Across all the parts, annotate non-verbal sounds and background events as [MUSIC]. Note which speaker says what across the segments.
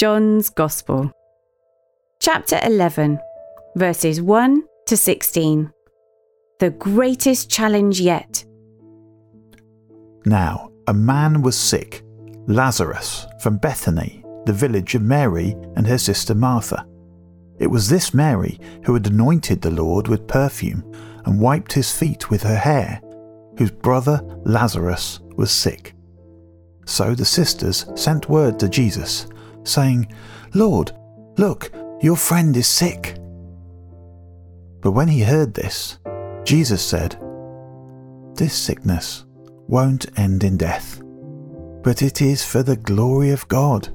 Speaker 1: John's Gospel. Chapter 11, verses 1 to 16. The greatest challenge yet.
Speaker 2: Now, a man was sick, Lazarus, from Bethany, the village of Mary and her sister Martha. It was this Mary who had anointed the Lord with perfume and wiped his feet with her hair, whose brother Lazarus was sick. So the sisters sent word to Jesus saying, Lord, look, your friend is sick. But when he heard this, Jesus said, This sickness won't end in death, but it is for the glory of God,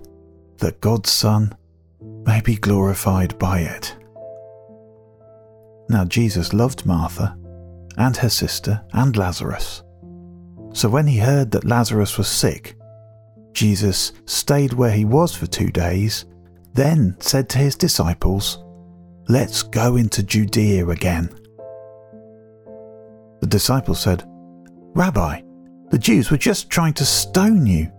Speaker 2: that God's Son may be glorified by it. Now Jesus loved Martha and her sister and Lazarus. So when he heard that Lazarus was sick, Jesus stayed where he was for two days, then said to his disciples, Let's go into Judea again. The disciples said, Rabbi, the Jews were just trying to stone you.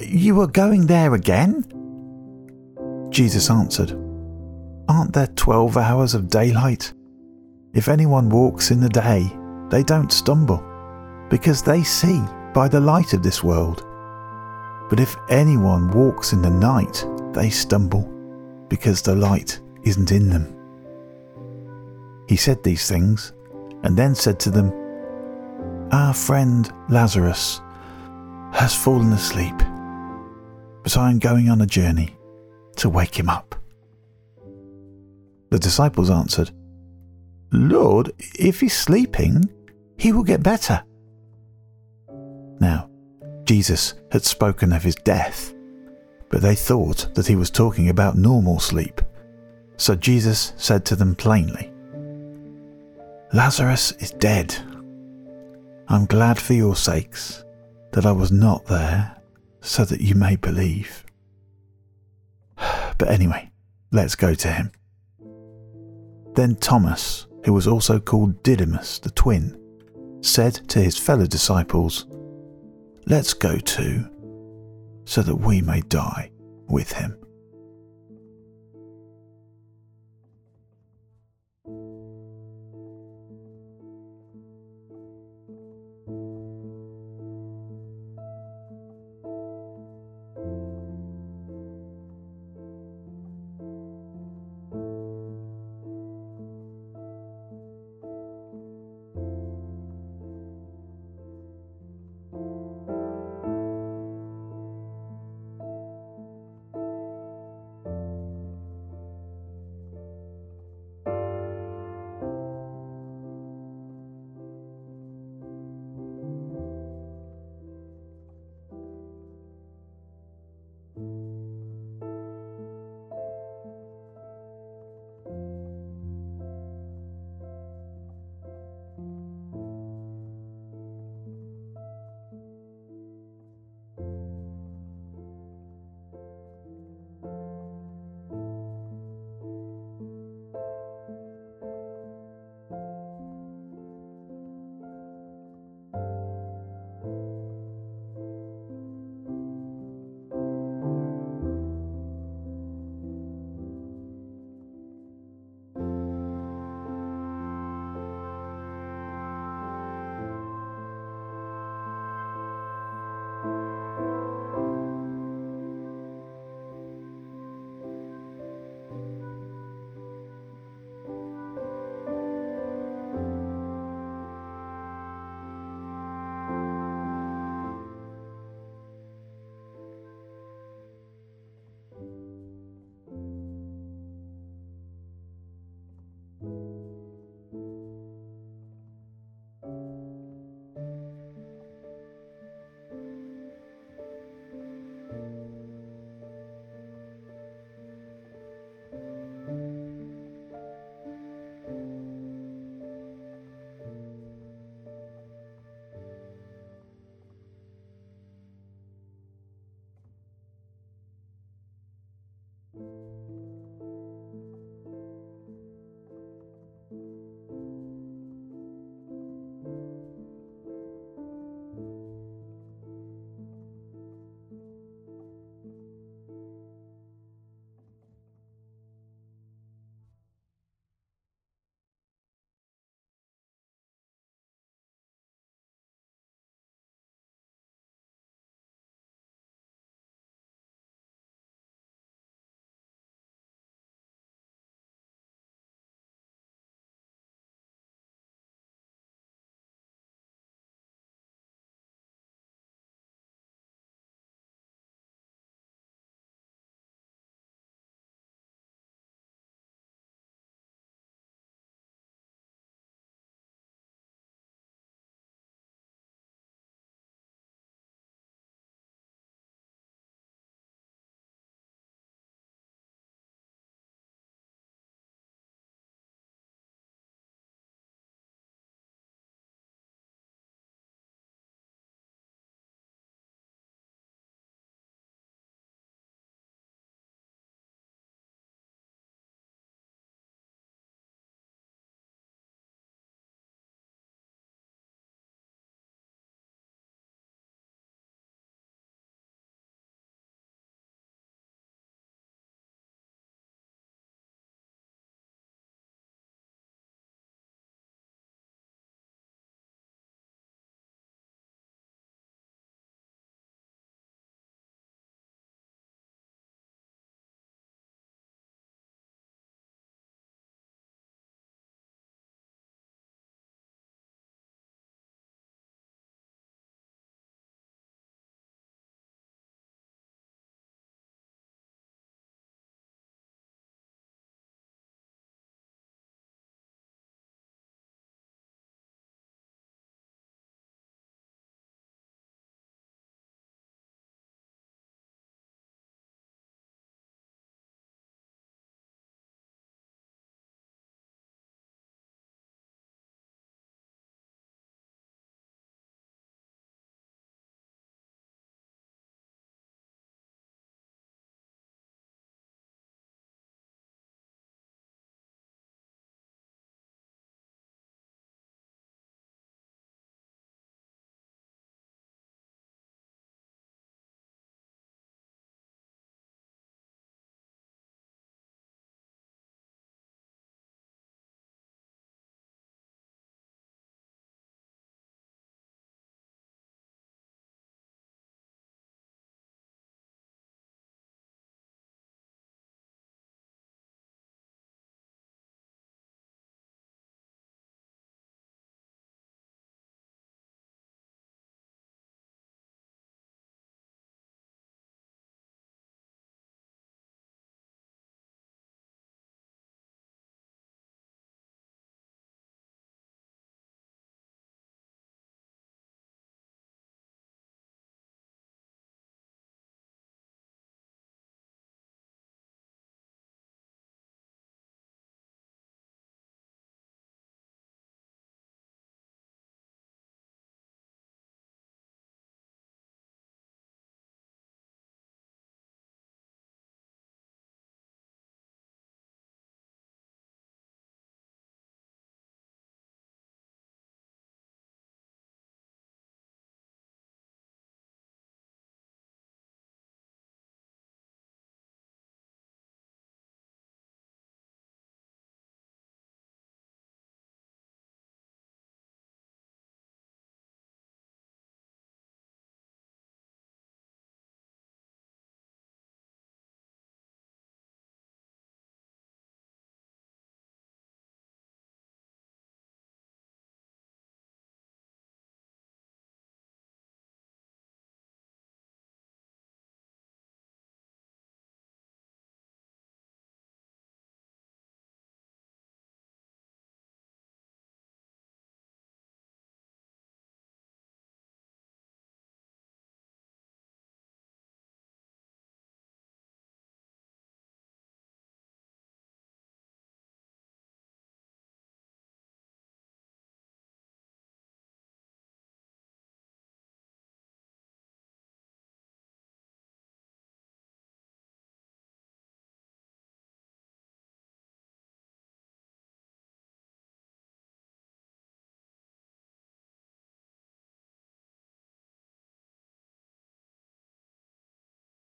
Speaker 2: You are going there again? Jesus answered, Aren't there twelve hours of daylight? If anyone walks in the day, they don't stumble, because they see by the light of this world. But if anyone walks in the night, they stumble, because the light isn't in them. He said these things, and then said to them, Our friend Lazarus has fallen asleep, but I am going on a journey to wake him up. The disciples answered, Lord, if he's sleeping, he will get better. Now, Jesus had spoken of his death, but they thought that he was talking about normal sleep. So Jesus said to them plainly, Lazarus is dead. I'm glad for your sakes that I was not there, so that you may believe. [SIGHS] But anyway, let's go to him. Then Thomas, who was also called Didymus the twin, said to his fellow disciples, Let's go too, so that we may die with him.